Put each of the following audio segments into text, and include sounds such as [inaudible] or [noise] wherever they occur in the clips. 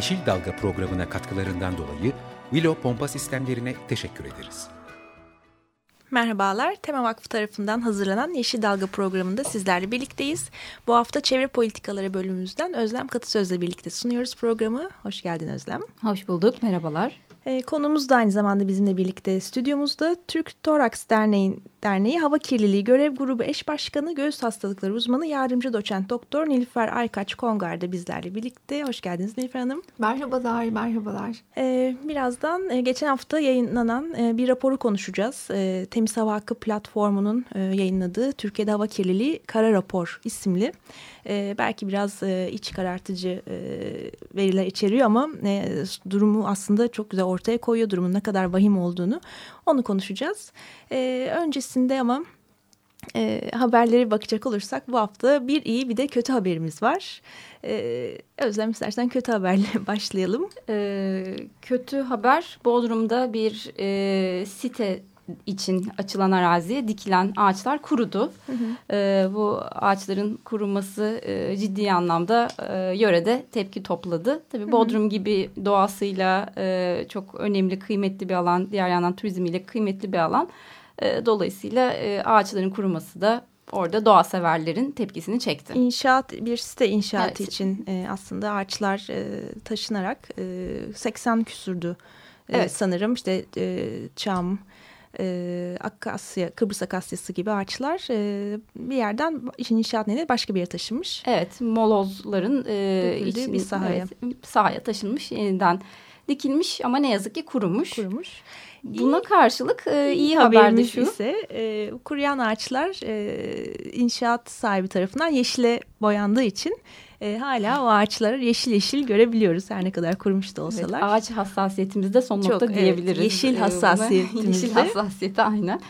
Yeşil Dalga programına katkılarından dolayı Willow Pompa Sistemlerine teşekkür ederiz. Merhabalar, Tema Vakfı tarafından hazırlanan Yeşil Dalga programında sizlerle birlikteyiz. Bu hafta Çevre Politikaları bölümümüzden Özlem Katısöz'le birlikte sunuyoruz programı. Hoş geldin Özlem. Hoş bulduk, merhabalar. E, konumuz da aynı zamanda bizimle birlikte stüdyomuzda Türk Toraks Derneği, Derneği Hava Kirliliği Görev Grubu Eş Başkanı Göğüs Hastalıkları Uzmanı Yardımcı Doçent Doktor Nilüfer Aykaç Kongar da bizlerle birlikte. Hoş geldiniz Nilüfer Hanım. Merhabalar, merhabalar. E, birazdan e, geçen hafta yayınlanan e, bir raporu konuşacağız. E, Temiz Hava Hakkı platformunun e, yayınladığı Türkiye'de Hava Kirliliği Kara Rapor isimli. E, belki biraz e, iç karartıcı e, veriler içeriyor ama e, durumu aslında çok güzel ortaya koyuyor durumun ne kadar vahim olduğunu. Onu konuşacağız. E, öncesinde ama e, haberleri bakacak olursak bu hafta bir iyi bir de kötü haberimiz var. E, Özlem istersen kötü haberle [laughs] başlayalım. E, kötü haber Bodrum'da bir e, site için açılan araziye dikilen ağaçlar kurudu. Hı hı. E, bu ağaçların kuruması e, ciddi anlamda e, yörede tepki topladı. Tabii hı hı. Bodrum gibi doğasıyla e, çok önemli, kıymetli bir alan, diğer yandan turizmiyle kıymetli bir alan. E, dolayısıyla e, ağaçların kuruması da orada doğa severlerin tepkisini çekti. İnşaat bir site inşaatı evet. için e, aslında ağaçlar e, taşınarak e, 80 küsürdü e, evet. sanırım işte e, çam, e, akasya, Kıbrıs akasyası gibi ağaçlar e, bir yerden işin inşaat nedeniyle başka bir yere taşınmış. Evet, molozların e, için, bir sahaya. Evet, sahaya taşınmış yeniden dikilmiş ama ne yazık ki kurumuş. Kurumuş. Buna karşılık e, iyi haber de şu. ise e, kuruyan ağaçlar e, inşaat sahibi tarafından yeşile boyandığı için e, hala o ağaçları yeşil yeşil görebiliyoruz her ne kadar kurumuş da olsalar. Evet, ağaç hassasiyetimizde son Çok, nokta evet, diyebiliriz. Yeşil hassasiyetimizde. [laughs] yeşil hassasiyeti aynen.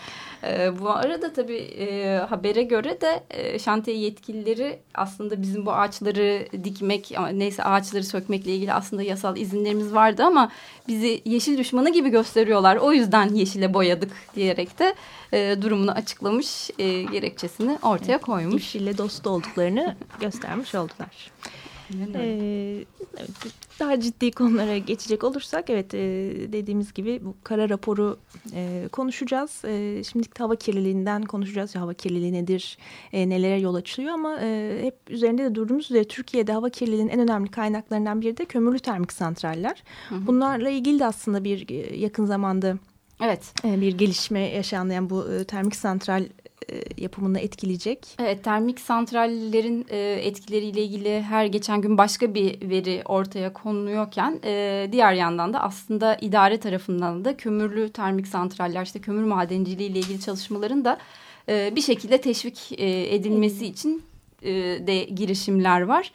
E, bu arada tabii e, habere göre de e, şantiye yetkilileri aslında bizim bu ağaçları dikmek neyse ağaçları sökmekle ilgili aslında yasal izinlerimiz vardı ama bizi yeşil düşmanı gibi gösteriyorlar. O yüzden yeşile boyadık diyerek de e, durumunu açıklamış e, gerekçesini ortaya koymuş. Yeşille dost olduklarını göstermiş oldular. Ee, daha ciddi konulara geçecek olursak evet e, dediğimiz gibi bu kara raporu e, konuşacağız. E, şimdi hava kirliliğinden konuşacağız. Hava kirliliği nedir, e, nelere yol açılıyor ama e, hep üzerinde de durduğumuz üzere Türkiye'de hava kirliliğinin en önemli kaynaklarından biri de kömürlü termik santraller. Hı hı. Bunlarla ilgili de aslında bir e, yakın zamanda Evet. E, bir gelişme yaşandı. Yani bu termik santral e, yapımını etkileyecek. Evet, termik santrallerin e, etkileriyle ilgili her geçen gün başka bir veri ortaya konuluyorken e, diğer yandan da aslında idare tarafından da kömürlü termik santraller işte kömür madenciliği ile ilgili çalışmaların da e, bir şekilde teşvik e, edilmesi için e, de girişimler var.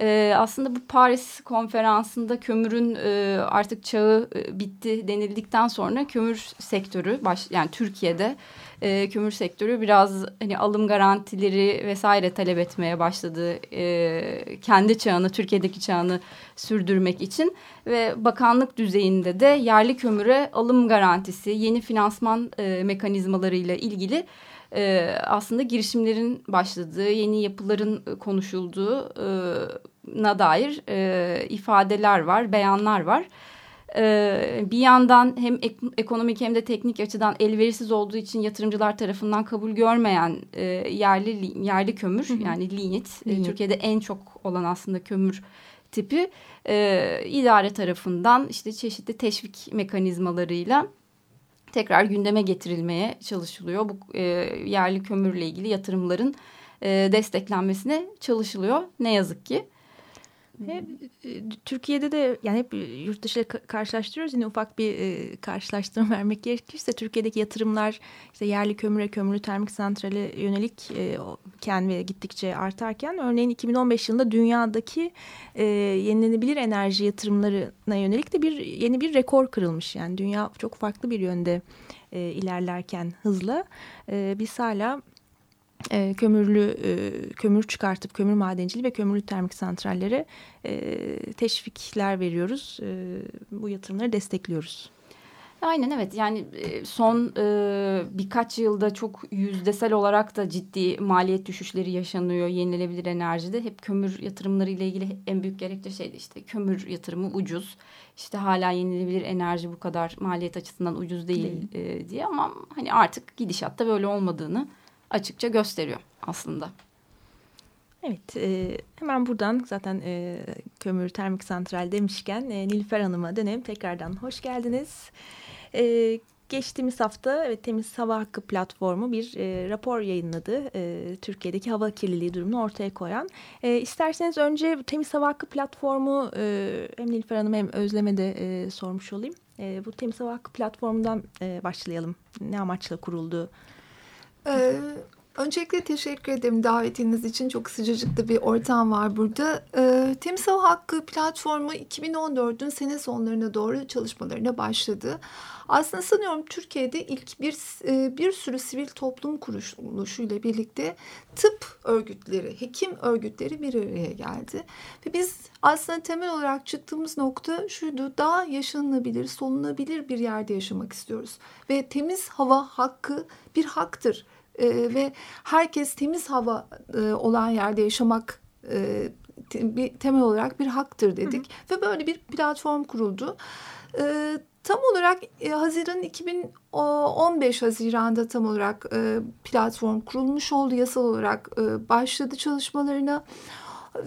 E, aslında bu Paris konferansında kömürün e, artık çağı e, bitti denildikten sonra kömür sektörü baş, yani Türkiye'de e, kömür sektörü biraz hani alım garantileri vesaire talep etmeye başladı. E, kendi çağını, Türkiye'deki çağını sürdürmek için ve bakanlık düzeyinde de yerli kömüre alım garantisi, yeni finansman e, mekanizmalarıyla ilgili e, aslında girişimlerin başladığı, yeni yapıların konuşulduğu na dair e, ifadeler var, beyanlar var. Ee, bir yandan hem ek ekonomik hem de teknik açıdan elverişsiz olduğu için yatırımcılar tarafından kabul görmeyen e, yerli yerli kömür hı hı. yani lignit, e, Türkiye'de en çok olan aslında kömür tipi e, idare tarafından işte çeşitli teşvik mekanizmalarıyla tekrar gündeme getirilmeye çalışılıyor. Bu e, yerli kömürle ilgili yatırımların e, desteklenmesine çalışılıyor ne yazık ki. He, Türkiye'de de yani hep yurt dışı karşılaştırıyoruz. Yine ufak bir e, karşılaştırma [laughs] vermek gerekirse Türkiye'deki yatırımlar işte yerli kömüre, kömürlü termik santrale yönelik e, ken ve gittikçe artarken örneğin 2015 yılında dünyadaki e, yenilenebilir enerji yatırımlarına yönelik de bir yeni bir rekor kırılmış. Yani dünya çok farklı bir yönde e, ilerlerken hızla e, biz hala e, kömürlü e, kömür çıkartıp kömür madenciliği ve kömürlü termik santrallere e, teşvikler veriyoruz. E, bu yatırımları destekliyoruz. Aynen evet yani e, son e, birkaç yılda çok yüzdesel olarak da ciddi maliyet düşüşleri yaşanıyor yenilenebilir enerjide. Hep kömür yatırımları ile ilgili en büyük gerekçe şeydi işte kömür yatırımı ucuz. İşte hala yenilenebilir enerji bu kadar maliyet açısından ucuz değil e, diye ama hani artık gidişatta böyle olmadığını açıkça gösteriyor aslında. Evet, e, hemen buradan zaten e, kömür termik santral demişken e, Nilüfer Hanım'a dönelim. Tekrardan hoş geldiniz. E, geçtiğimiz hafta evet, Temiz Hava Hakkı platformu bir e, rapor yayınladı. E, Türkiye'deki hava kirliliği durumunu ortaya koyan. E, isterseniz önce Temiz Hava Hakkı platformu e, hem Nilüfer Hanım hem Özlem'e de e, sormuş olayım. E, bu Temiz Hava Hakkı platformundan e, başlayalım. Ne amaçla kuruldu? Ee, öncelikle teşekkür ederim davetiniz için. Çok sıcacık da bir ortam var burada. Ee, Hava Hakkı platformu 2014'ün sene sonlarına doğru çalışmalarına başladı. Aslında sanıyorum Türkiye'de ilk bir e, bir sürü sivil toplum kuruluşuyla birlikte tıp örgütleri, hekim örgütleri bir araya geldi. Ve biz aslında temel olarak çıktığımız nokta şuydu. Daha yaşanılabilir, solunabilir bir yerde yaşamak istiyoruz. Ve temiz hava hakkı bir haktır e, ve herkes temiz hava e, olan yerde yaşamak e, te, bir temel olarak bir haktır dedik hı hı. ve böyle bir platform kuruldu. E, tam olarak e, Haziran 2015 Haziran'da tam olarak e, platform kurulmuş oldu yasal olarak e, başladı çalışmalarına.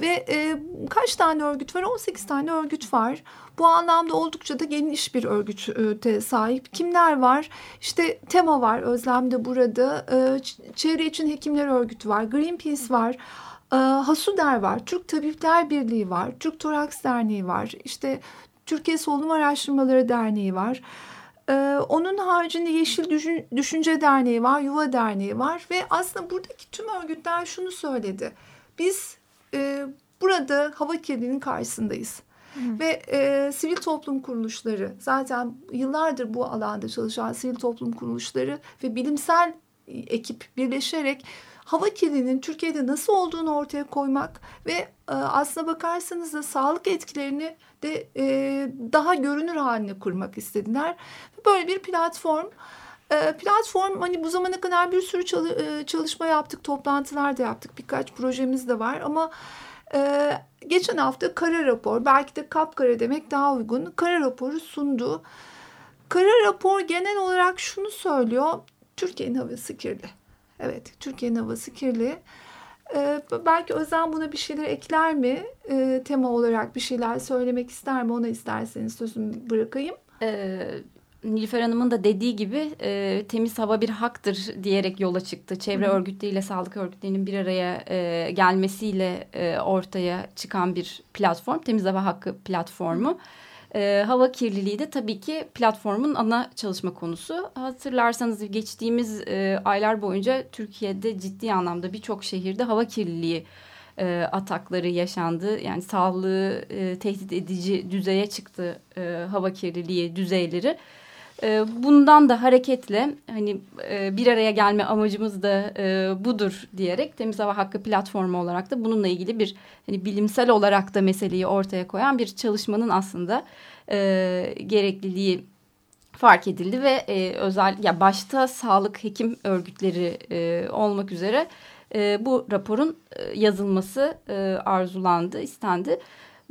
Ve e, kaç tane örgüt var? 18 tane örgüt var. Bu anlamda oldukça da geniş bir örgüte sahip. Kimler var? İşte Tema var, Özlem de burada. E, Çevre için Hekimler Örgütü var, Greenpeace var. E, Hasuder var, Türk Tabipler Birliği var, Türk Toraks Derneği var, işte Türkiye Solunum Araştırmaları Derneği var. Ee, onun haricinde Yeşil Düşünce Derneği var, Yuva Derneği var ve aslında buradaki tüm örgütler şunu söyledi. Biz e, burada hava kirliliğinin karşısındayız. Hı. Ve e, sivil toplum kuruluşları zaten yıllardır bu alanda çalışan sivil toplum kuruluşları ve bilimsel ekip birleşerek hava kirliliğinin Türkiye'de nasıl olduğunu ortaya koymak ve e, aslına bakarsanız da sağlık etkilerini de e, daha görünür haline kurmak istediler. Böyle bir platform e, platform hani bu zamana kadar bir sürü e, çalışma yaptık, toplantılar da yaptık, birkaç projemiz de var ama e, geçen hafta kara rapor, belki de kapkara demek daha uygun, kara raporu sundu. Kara rapor genel olarak şunu söylüyor, Türkiye'nin havası kirli. Evet, Türkiye'nin havası kirli. Ee, belki Özlem buna bir şeyler ekler mi? Ee, tema olarak bir şeyler söylemek ister mi? Ona isterseniz sözümü bırakayım. Ee, Nilüfer Hanım'ın da dediği gibi e, temiz hava bir haktır diyerek yola çıktı. Çevre Hı. örgütleriyle sağlık örgütlerinin bir araya e, gelmesiyle e, ortaya çıkan bir platform. Temiz Hava Hakkı platformu. Hı. E, hava kirliliği de tabii ki platformun ana çalışma konusu. Hatırlarsanız geçtiğimiz e, aylar boyunca Türkiye'de ciddi anlamda birçok şehirde hava kirliliği e, atakları yaşandı. Yani sağlığı e, tehdit edici düzeye çıktı e, hava kirliliği düzeyleri. E, bundan da hareketle hani e, bir araya gelme amacımız da e, budur diyerek Temiz Hava Hakkı platformu olarak da bununla ilgili bir hani bilimsel olarak da meseleyi ortaya koyan bir çalışmanın aslında gerekliliği fark edildi ve özel ya başta sağlık hekim örgütleri olmak üzere bu raporun yazılması arzulandı, istendi.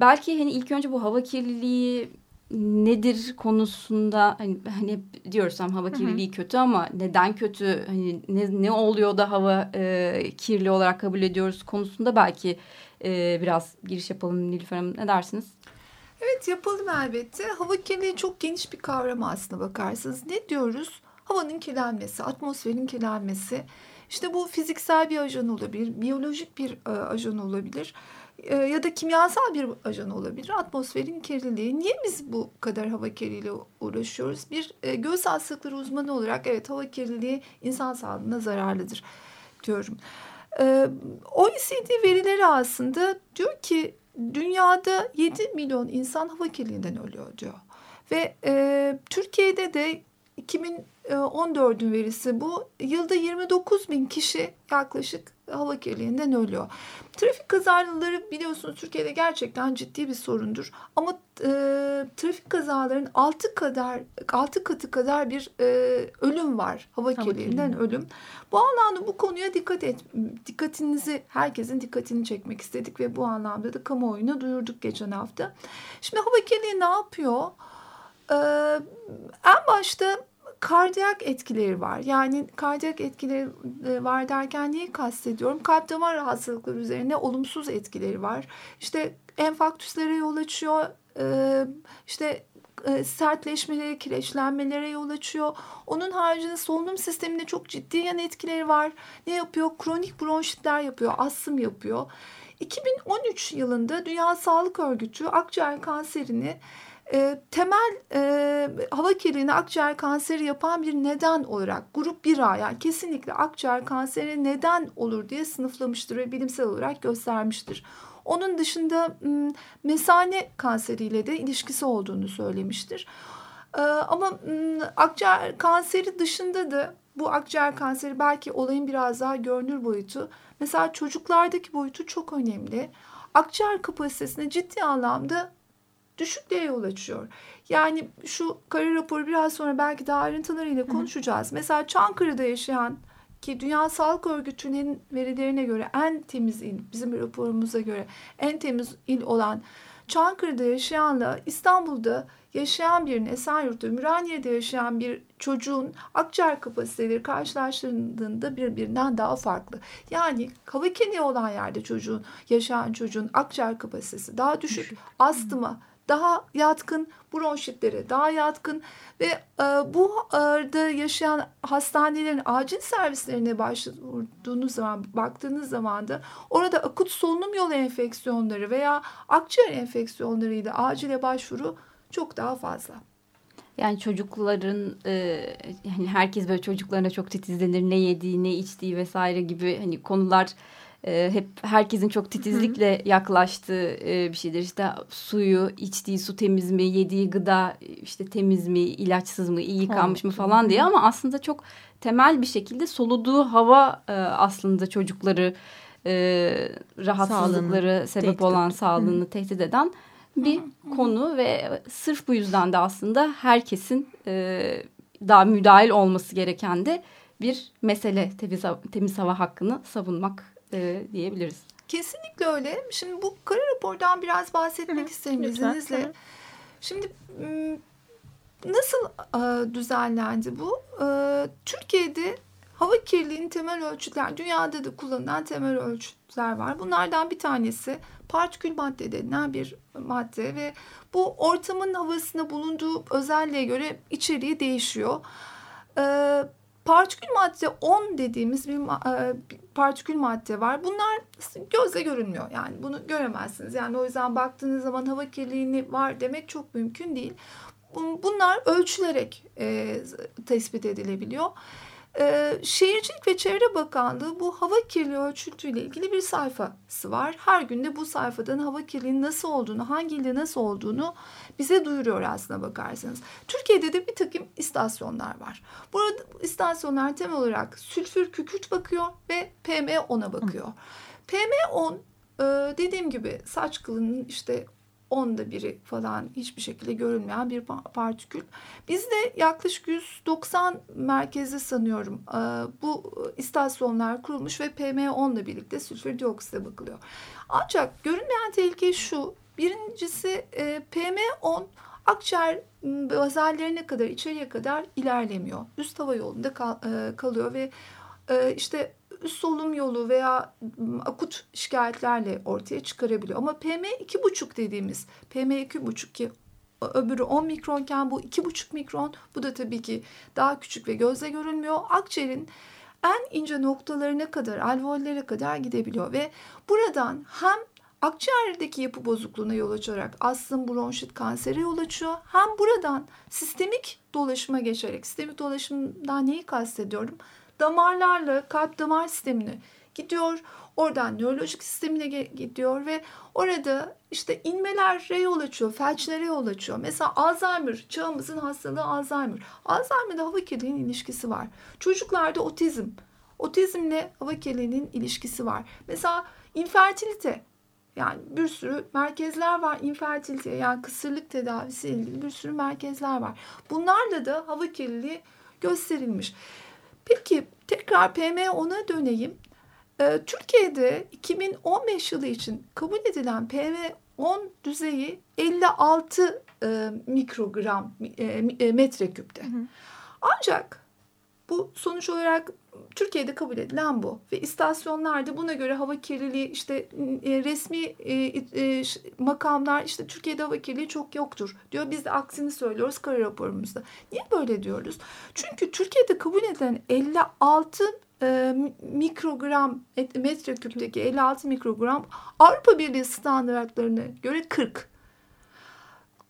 Belki hani ilk önce bu hava kirliliği nedir konusunda hani, hani diyoruz hem hava kirliliği kötü ama neden kötü hani ne, ne oluyor da hava e, kirli olarak kabul ediyoruz konusunda belki e, biraz giriş yapalım Nilüfer Hanım ne dersiniz? Evet yapalım elbette. Hava kirliliği çok geniş bir kavram aslında bakarsanız. Ne diyoruz? Havanın kirlenmesi, atmosferin kirlenmesi. İşte bu fiziksel bir ajan olabilir, biyolojik bir e, ajan olabilir. E, ya da kimyasal bir ajan olabilir. Atmosferin kirliliği. Niye biz bu kadar hava kirliliğiyle uğraşıyoruz? Bir e, göğüs hastalıkları uzmanı olarak evet hava kirliliği insan sağlığına zararlıdır diyorum. E, OECD verileri aslında diyor ki dünyada 7 milyon insan hava kirliliğinden ölüyor diyor. Ve e, Türkiye'de de 2014'ün verisi bu. Yılda 29 bin kişi yaklaşık hava kirliliğinden ölüyor. Trafik kazaları biliyorsunuz Türkiye'de gerçekten ciddi bir sorundur. Ama e, trafik kazalarının 6 kadar 6 katı kadar bir e, ölüm var. Hava, hava kirliliğinden ölüm. Bu anlamda bu konuya dikkat et dikkatinizi herkesin dikkatini çekmek istedik ve bu anlamda da kamuoyuna duyurduk geçen hafta. Şimdi hava kirliliği ne yapıyor? Ee, en başta kardiyak etkileri var. Yani kardiyak etkileri e, var derken neyi kastediyorum? Kalp damar rahatsızlıkları üzerine olumsuz etkileri var. İşte enfarktüslere yol açıyor. Ee, işte e, sertleşmelere, kireçlenmelere yol açıyor. Onun haricinde solunum sisteminde çok ciddi yan etkileri var. Ne yapıyor? Kronik bronşitler yapıyor, astım yapıyor. 2013 yılında Dünya Sağlık Örgütü akciğer kanserini e, temel e, hava kirliliğini akciğer kanseri yapan bir neden olarak grup 1A yani kesinlikle akciğer kanseri neden olur diye sınıflamıştır ve bilimsel olarak göstermiştir. Onun dışında mesane kanseriyle de ilişkisi olduğunu söylemiştir. E, ama akciğer kanseri dışında da bu akciğer kanseri belki olayın biraz daha görünür boyutu. Mesela çocuklardaki boyutu çok önemli. Akciğer kapasitesine ciddi anlamda düşüklüğe yol açıyor. Yani şu kare raporu biraz sonra belki daha ayrıntılarıyla konuşacağız. Hı hı. Mesela Çankırı'da yaşayan ki Dünya Sağlık Örgütü'nün verilerine göre en temiz il, bizim raporumuza göre en temiz il olan Çankırı'da yaşayanla İstanbul'da yaşayan birinin Esenyurt'ta, Ümraniye'de yaşayan bir çocuğun akciğer kapasiteleri karşılaştırıldığında birbirinden daha farklı. Yani kirliliği olan yerde çocuğun, yaşayan çocuğun akciğer kapasitesi daha düşük, düşük. astıma, daha yatkın, bronşitlere daha yatkın ve e, bu arada yaşayan hastanelerin acil servislerine başvurduğunuz zaman, baktığınız zaman da orada akut solunum yolu enfeksiyonları veya akciğer enfeksiyonlarıyla acile başvuru çok daha fazla. Yani çocukların e, yani herkes böyle çocuklarına çok titizlenir ne yediği ne içtiği vesaire gibi hani konular e, hep herkesin çok titizlikle yaklaştığı e, bir şeydir. İşte suyu, içtiği su temiz mi, yediği gıda işte temiz mi, ilaçsız mı, iyi yıkanmış mı falan diye ama aslında çok temel bir şekilde soluduğu hava e, aslında çocukları e, rahatsızlıkları sağlığını sebep tehdit olan sağlığını Hı. tehdit eden bir Hı. konu ve sırf bu yüzden de aslında herkesin e, daha müdahil olması gereken de bir mesele temiz, temiz hava hakkını savunmak e, diyebiliriz. Kesinlikle öyle. Şimdi bu kara rapordan biraz bahsetmek Hı, isterim lütfen. izninizle. Hı. Şimdi nasıl e, düzenlendi bu? E, Türkiye'de hava kirliliğinin temel ölçütler, dünyada da kullanılan temel ölçütler var. Bunlardan bir tanesi partikül madde denilen bir madde ve bu ortamın havasında bulunduğu özelliğe göre içeriği değişiyor. Ee, Partikül madde 10 dediğimiz bir, e, bir partikül madde var. Bunlar gözle görünmüyor. Yani bunu göremezsiniz. Yani o yüzden baktığınız zaman hava kirliliğini var demek çok mümkün değil. Bunlar ölçülerek e, tespit edilebiliyor. Ee, Şehircilik ve Çevre Bakanlığı bu hava kirliliği ölçütüyle ilgili bir sayfası var. Her günde bu sayfadan hava kirliliğinin nasıl olduğunu, hangi ilde nasıl olduğunu bize duyuruyor aslına bakarsanız. Türkiye'de de bir takım istasyonlar var. Burada istasyonlar temel olarak sülfür kükürt bakıyor ve PM10'a bakıyor. PM10 e, dediğim gibi saç kılının işte onda biri falan hiçbir şekilde görünmeyen bir partikül. Bizde yaklaşık 190 merkezde sanıyorum e, bu istasyonlar kurulmuş ve PM10 ile birlikte sülfür dioksite bakılıyor. Ancak görünmeyen tehlike şu. Birincisi e, PM10 akciğer bazallerine kadar içeriye kadar ilerlemiyor. Üst hava yolunda e, kalıyor ve işte solunum yolu veya akut şikayetlerle ortaya çıkarabiliyor. Ama PM 2,5 dediğimiz PM 2,5 ki öbürü 10 mikronken bu 2,5 mikron. Bu da tabii ki daha küçük ve gözle görülmüyor. Akciğerin en ince noktalarına kadar, alveollere kadar gidebiliyor ve buradan hem akciğerdeki yapı bozukluğuna yol açarak astım, bronşit, kansere yol açıyor. Hem buradan sistemik dolaşıma geçerek, sistemik dolaşımdan neyi kastediyorum? Damarlarla kalp damar sistemine gidiyor. Oradan nörolojik sistemine gidiyor ve orada işte inmelere yol açıyor, felçlere yol açıyor. Mesela Alzheimer, çağımızın hastalığı Alzheimer. Alzheimer'da hava kirliliğinin ilişkisi var. Çocuklarda otizm, otizmle hava kirliliğinin ilişkisi var. Mesela infertilite, yani bir sürü merkezler var infertilite yani kısırlık tedavisi ilgili bir sürü merkezler var. Bunlarla da hava kirliliği gösterilmiş. Peki tekrar PM10'a döneyim. Ee, Türkiye'de 2015 yılı için kabul edilen PM10 düzeyi 56 e, mikrogram e, e, metreküpte. Ancak bu sonuç olarak Türkiye'de kabul edilen bu ve istasyonlarda buna göre hava kirliliği işte e, resmi e, e, makamlar işte Türkiye'de hava kirliliği çok yoktur diyor. Biz de aksini söylüyoruz kara raporumuzda. Niye böyle diyoruz? Çünkü Türkiye'de kabul edilen 56 e, mikrogram metreküpteki 56 mikrogram Avrupa Birliği standartlarına göre 40.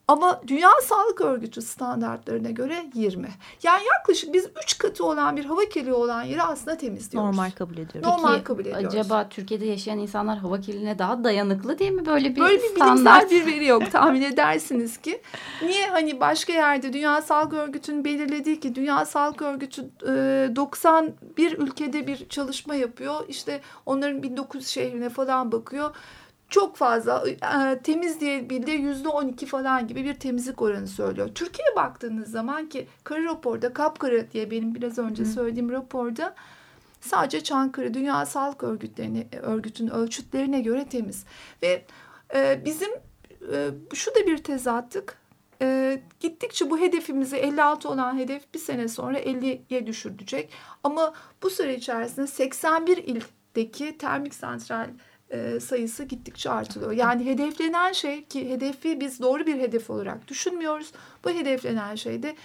Ama Dünya Sağlık Örgütü standartlarına göre 20. Yani yaklaşık biz 3 katı olan bir hava kirliliği olan yeri aslında temizliyoruz. Normal kabul ediyoruz. Normal Peki, kabul ediyoruz. Acaba Türkiye'de yaşayan insanlar hava kirliliğine daha dayanıklı değil mi? Böyle bir Böyle bir standart. bir veri yok tahmin edersiniz ki. Niye hani başka yerde Dünya Sağlık Örgütü'nün belirlediği ki Dünya Sağlık Örgütü 91 ülkede bir çalışma yapıyor. İşte onların 1900 şehrine falan bakıyor çok fazla e, temiz diyebildiği yüzde 12 falan gibi bir temizlik oranı söylüyor. Türkiye'ye baktığınız zaman ki kara raporda kapkara diye benim biraz önce söylediğim raporda sadece Çankırı Dünya Sağlık Örgütlerine, Örgütü'nün ölçütlerine göre temiz. Ve e, bizim e, şu da bir tezattık. E, gittikçe bu hedefimizi 56 olan hedef bir sene sonra 50'ye düşürdülecek. Ama bu süre içerisinde 81 ildeki termik santral e, sayısı gittikçe artıyor. Yani hedeflenen şey ki hedefi biz doğru bir hedef olarak düşünmüyoruz. Bu hedeflenen şey de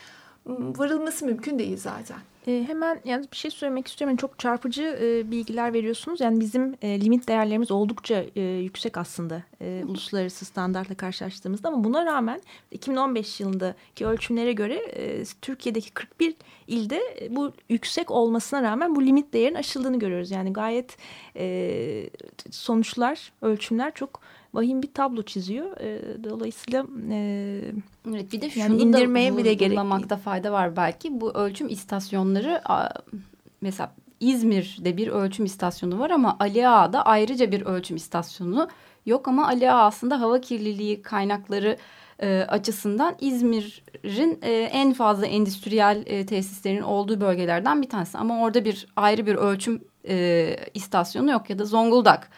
varılması mümkün değil zaten. E, hemen yani bir şey söylemek istiyorum. Çok çarpıcı e, bilgiler veriyorsunuz. Yani bizim e, limit değerlerimiz oldukça e, yüksek aslında e, uluslararası standartla karşılaştığımızda ama buna rağmen 2015 yılındaki ölçümlere göre e, Türkiye'deki 41 ilde e, bu yüksek olmasına rağmen bu limit değerin aşıldığını görüyoruz. Yani gayet e, sonuçlar, ölçümler çok vahim bir tablo çiziyor. E, dolayısıyla e, evet, bir de şunu yani indirmeye da bile gerek fayda var belki. Bu ölçüm istasyonları mesela İzmir'de bir ölçüm istasyonu var ama Ali Ağa'da ayrıca bir ölçüm istasyonu yok ama Ali Ağa aslında hava kirliliği kaynakları e, açısından İzmir'in e, en fazla endüstriyel e, tesislerin olduğu bölgelerden bir tanesi. Ama orada bir ayrı bir ölçüm e, istasyonu yok ya da Zonguldak.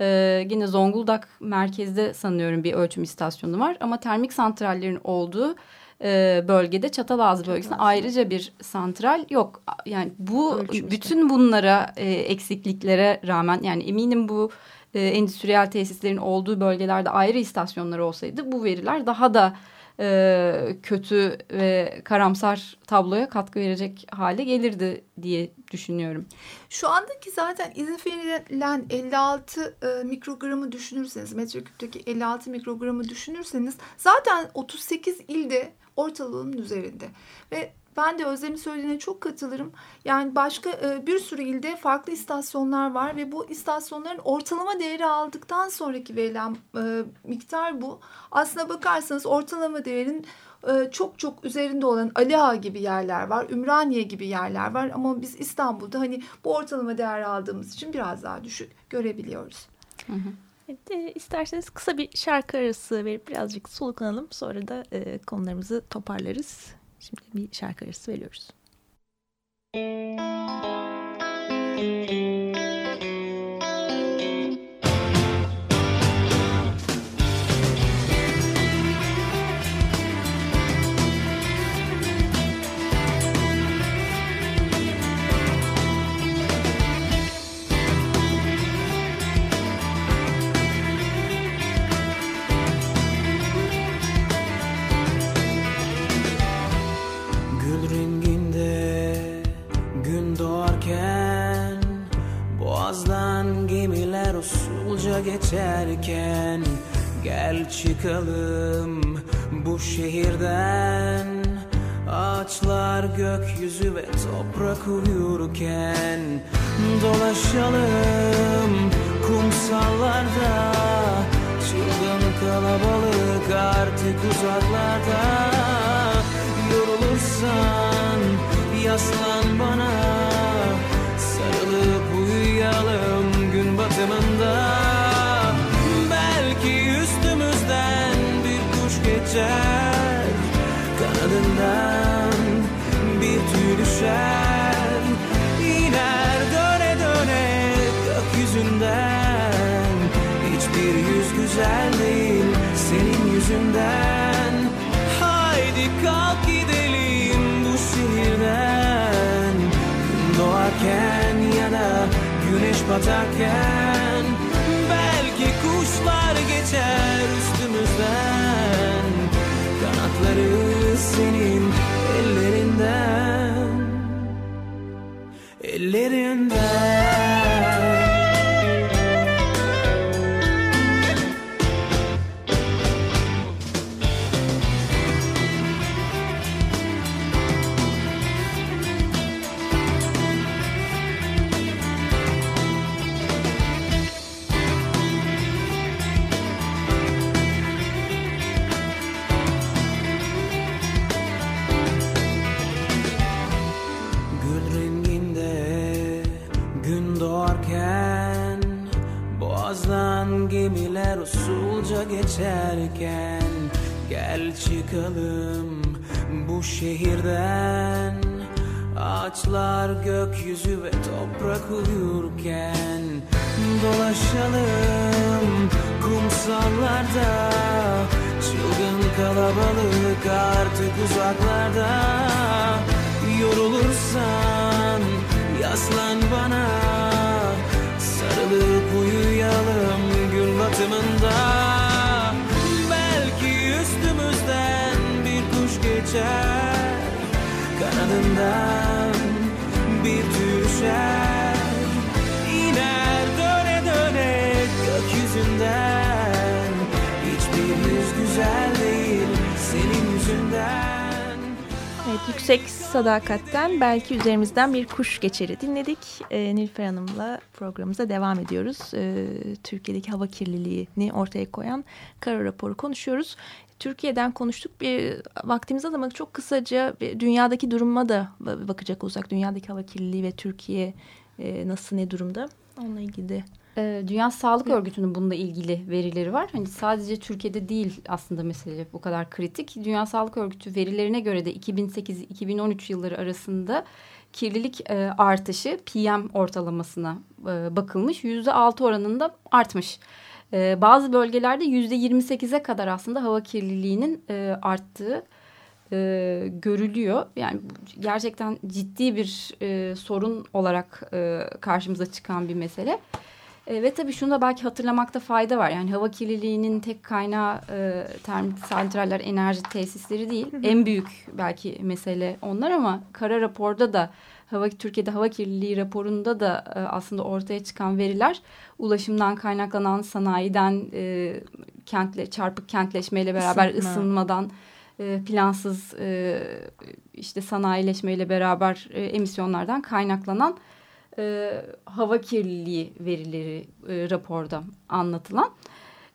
Ee, yine Zonguldak merkezde sanıyorum bir ölçüm istasyonu var. Ama termik santrallerin olduğu e, bölgede Çatalazı bölgesinde ayrıca bir santral yok. Yani bu Ölçüm bütün bunlara e, eksikliklere rağmen yani eminim bu e, endüstriyel tesislerin olduğu bölgelerde ayrı istasyonlar olsaydı bu veriler daha da e, kötü ve karamsar tabloya katkı verecek hale gelirdi diye düşünüyorum. Şu andaki zaten izin verilen 56 e, mikrogramı düşünürseniz, metreküpteki 56 mikrogramı düşünürseniz zaten 38 ilde ortalamanın üzerinde. Ve ben de Özlem'in söylediğine çok katılırım. Yani başka e, bir sürü ilde farklı istasyonlar var ve bu istasyonların ortalama değeri aldıktan sonraki verilen e, miktar bu. Aslına bakarsanız ortalama değerin e, çok çok üzerinde olan Ali Ağa gibi yerler var, Ümraniye gibi yerler var ama biz İstanbul'da hani bu ortalama değer aldığımız için biraz daha düşük görebiliyoruz. Hı hı. Evet, e, isterseniz kısa bir şarkı arası verip birazcık soluklanalım. Sonra da e, konularımızı toparlarız. Şimdi bir şarkı arası veriyoruz. Müzik çıkalım bu şehirden. Ağaçlar gökyüzü ve toprak uyurken Dolaşalım kumsallarda. Çılgın kalabalık artık uzaklarda. Yorulursan yaslan batarken Belki kuşlar geçer üstümüzden. Kanatları Yorulursan yaslan bana. Sarılıp uyuyalım gün batımında. Belki üstümüzden bir kuş geçer. Kanadından bir düşer. İner döne döne gökyüzünden. Hiçbir yüz güzel değil senin yüzünden. Evet, Yüksek Sadakat'ten belki üzerimizden bir kuş geçeri dinledik. E, Nilüfer Hanım'la programımıza devam ediyoruz. E, Türkiye'deki hava kirliliğini ortaya koyan kara raporu konuşuyoruz. Türkiye'den konuştuk. Bir vaktimiz az ama çok kısaca dünyadaki duruma da bakacak olsak. Dünyadaki hava kirliliği ve Türkiye e, nasıl ne durumda? Onunla ilgili de Ee, Dünya Sağlık Örgütü'nün bununla ilgili verileri var. Hani sadece Türkiye'de değil aslında mesele bu kadar kritik. Dünya Sağlık Örgütü verilerine göre de 2008-2013 yılları arasında kirlilik e, artışı PM ortalamasına e, bakılmış. %6 oranında artmış. E, bazı bölgelerde %28'e kadar aslında hava kirliliğinin e, arttığı e, görülüyor. Yani gerçekten ciddi bir e, sorun olarak e, karşımıza çıkan bir mesele. E, ve tabii şunu da belki hatırlamakta fayda var. Yani hava kirliliğinin tek kaynağı e, termik santraller, enerji tesisleri değil. Hı hı. En büyük belki mesele onlar ama kara raporda da hava Türkiye'de hava kirliliği raporunda da e, aslında ortaya çıkan veriler ulaşımdan kaynaklanan sanayiden e, kentle çarpık kentleşmeyle beraber Isınma. ısınmadan e, plansız e, işte sanayileşmeyle beraber e, emisyonlardan kaynaklanan e, hava kirliliği verileri e, raporda anlatılan.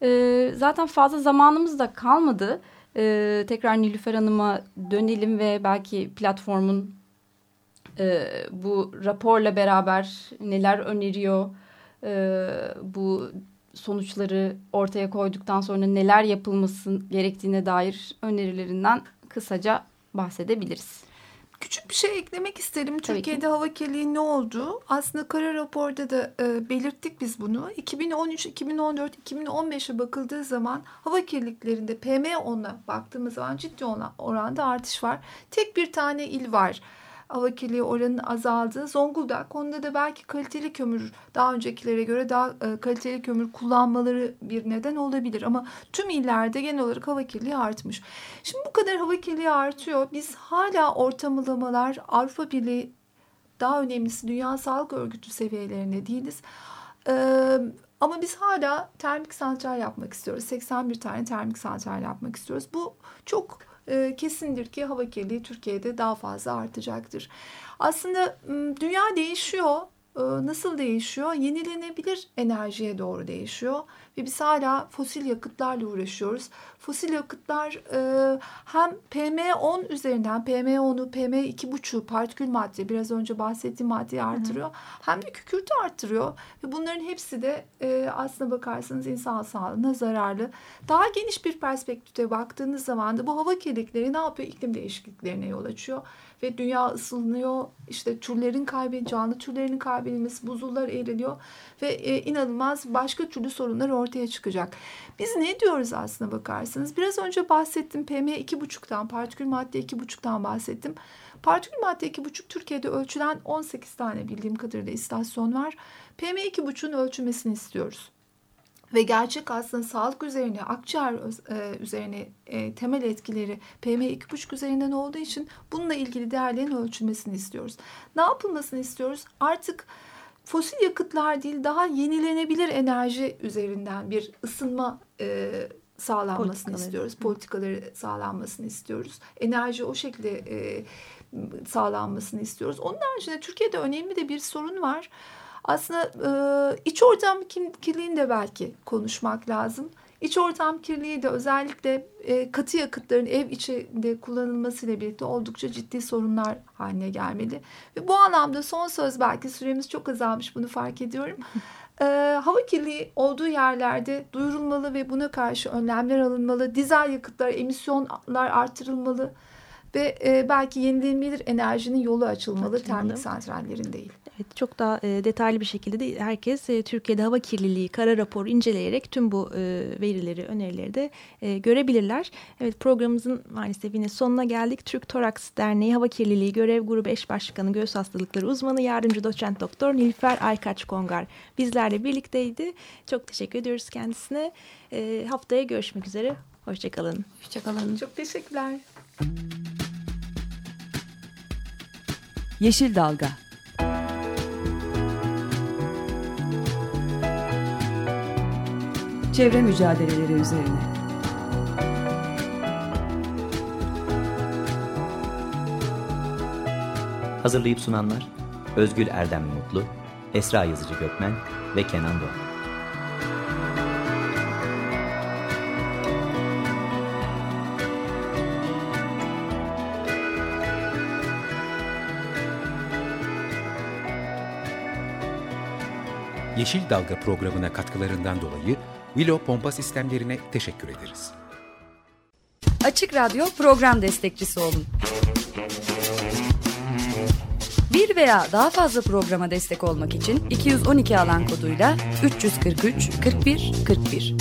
E, zaten fazla zamanımız da kalmadı. E, tekrar Nilüfer Hanım'a dönelim ve belki platformun e, bu raporla beraber neler öneriyor, e, bu sonuçları ortaya koyduktan sonra neler yapılması gerektiğine dair önerilerinden kısaca bahsedebiliriz. Küçük bir şey eklemek isterim. Tabii Türkiye'de ki. hava kirliliği ne oldu? Aslında kara raporda da e, belirttik biz bunu. 2013, 2014, 2015'e bakıldığı zaman hava kirliliklerinde PM10'a baktığımız zaman ciddi oranda artış var. Tek bir tane il var hava kirliliği oranının azaldığı Zonguldak. Onda da belki kaliteli kömür daha öncekilere göre daha e, kaliteli kömür kullanmaları bir neden olabilir. Ama tüm illerde genel olarak hava kirliliği artmış. Şimdi bu kadar hava kirliliği artıyor. Biz hala ortamlamalar Avrupa Birliği Daha önemlisi Dünya Sağlık Örgütü seviyelerinde değiliz. Ee, ama biz hala termik santral yapmak istiyoruz. 81 tane termik santral yapmak istiyoruz. Bu çok e, kesindir ki hava kirliliği Türkiye'de daha fazla artacaktır. Aslında dünya değişiyor. E, nasıl değişiyor? Yenilenebilir enerjiye doğru değişiyor ve biz hala fosil yakıtlarla uğraşıyoruz. Fosil yakıtlar e, hem PM10 üzerinden PM10'u PM2,5 partikül madde biraz önce bahsettiğim maddeyi artırıyor. Hı hı. Hem de kükürtü artırıyor ve bunların hepsi de e, aslına bakarsanız insan sağlığına zararlı. Daha geniş bir perspektifte baktığınız zaman da bu hava kirlilikleri ne yapıyor? İklim değişikliklerine yol açıyor ve dünya ısınıyor. İşte türlerin kaybı, canlı türlerinin kaybedilmesi, buzullar eriliyor ve e, inanılmaz başka türlü sorunlar ortaya çıkacak. Biz ne diyoruz aslına bakarsanız? Biraz önce bahsettim PM2,5'tan, partikül madde 2,5'tan bahsettim. Partikül madde 2,5 Türkiye'de ölçülen 18 tane bildiğim kadarıyla istasyon var. PM2,5'un ölçülmesini istiyoruz. Ve gerçek aslında sağlık üzerine, akciğer e, üzerine e, temel etkileri PM2,5 üzerinden olduğu için bununla ilgili değerlerin ölçülmesini istiyoruz. Ne yapılmasını istiyoruz? Artık fosil yakıtlar değil daha yenilenebilir enerji üzerinden bir ısınma e, sağlanmasını Politikaları. istiyoruz. Politikaları sağlanmasını istiyoruz. Enerji o şekilde e, sağlanmasını istiyoruz. Onun haricinde Türkiye'de önemli de bir sorun var. Aslında e, iç ortam kirliliğini de belki konuşmak lazım. İç ortam kirliliği de özellikle e, katı yakıtların ev içinde kullanılmasıyla birlikte oldukça ciddi sorunlar haline gelmeli. Ve bu anlamda son söz belki süremiz çok azalmış bunu fark ediyorum. [laughs] E, hava kirliliği olduğu yerlerde duyurulmalı ve buna karşı önlemler alınmalı. Dizel yakıtlar, emisyonlar artırılmalı ve e, belki yenilenebilir enerjinin yolu açılmalı, açılmalı. termik santrallerin değil. Evet, çok daha e, detaylı bir şekilde de herkes e, Türkiye'de hava kirliliği kara rapor inceleyerek tüm bu e, verileri, önerileri de e, görebilirler. Evet programımızın maalesef yine sonuna geldik. Türk Toraks Derneği Hava Kirliliği Görev Grubu Eş Başkanı Göğüs Hastalıkları Uzmanı Yardımcı Doçent Doktor Nilüfer Aykaç Kongar bizlerle birlikteydi. Çok teşekkür ediyoruz kendisine. E, haftaya görüşmek üzere. Hoşçakalın. Hoşçakalın. Çok teşekkürler. Yeşil Dalga Çevre mücadeleleri üzerine. Hazırlayıp sunanlar Özgül Erdem Mutlu, Esra Yazıcı Gökmen ve Kenan Doğan. Yeşil Dalga programına katkılarından dolayı Willow Pompa Sistemlerine teşekkür ederiz. Açık Radyo program destekçisi olun. Bir veya daha fazla programa destek olmak için 212 alan koduyla 343 41 41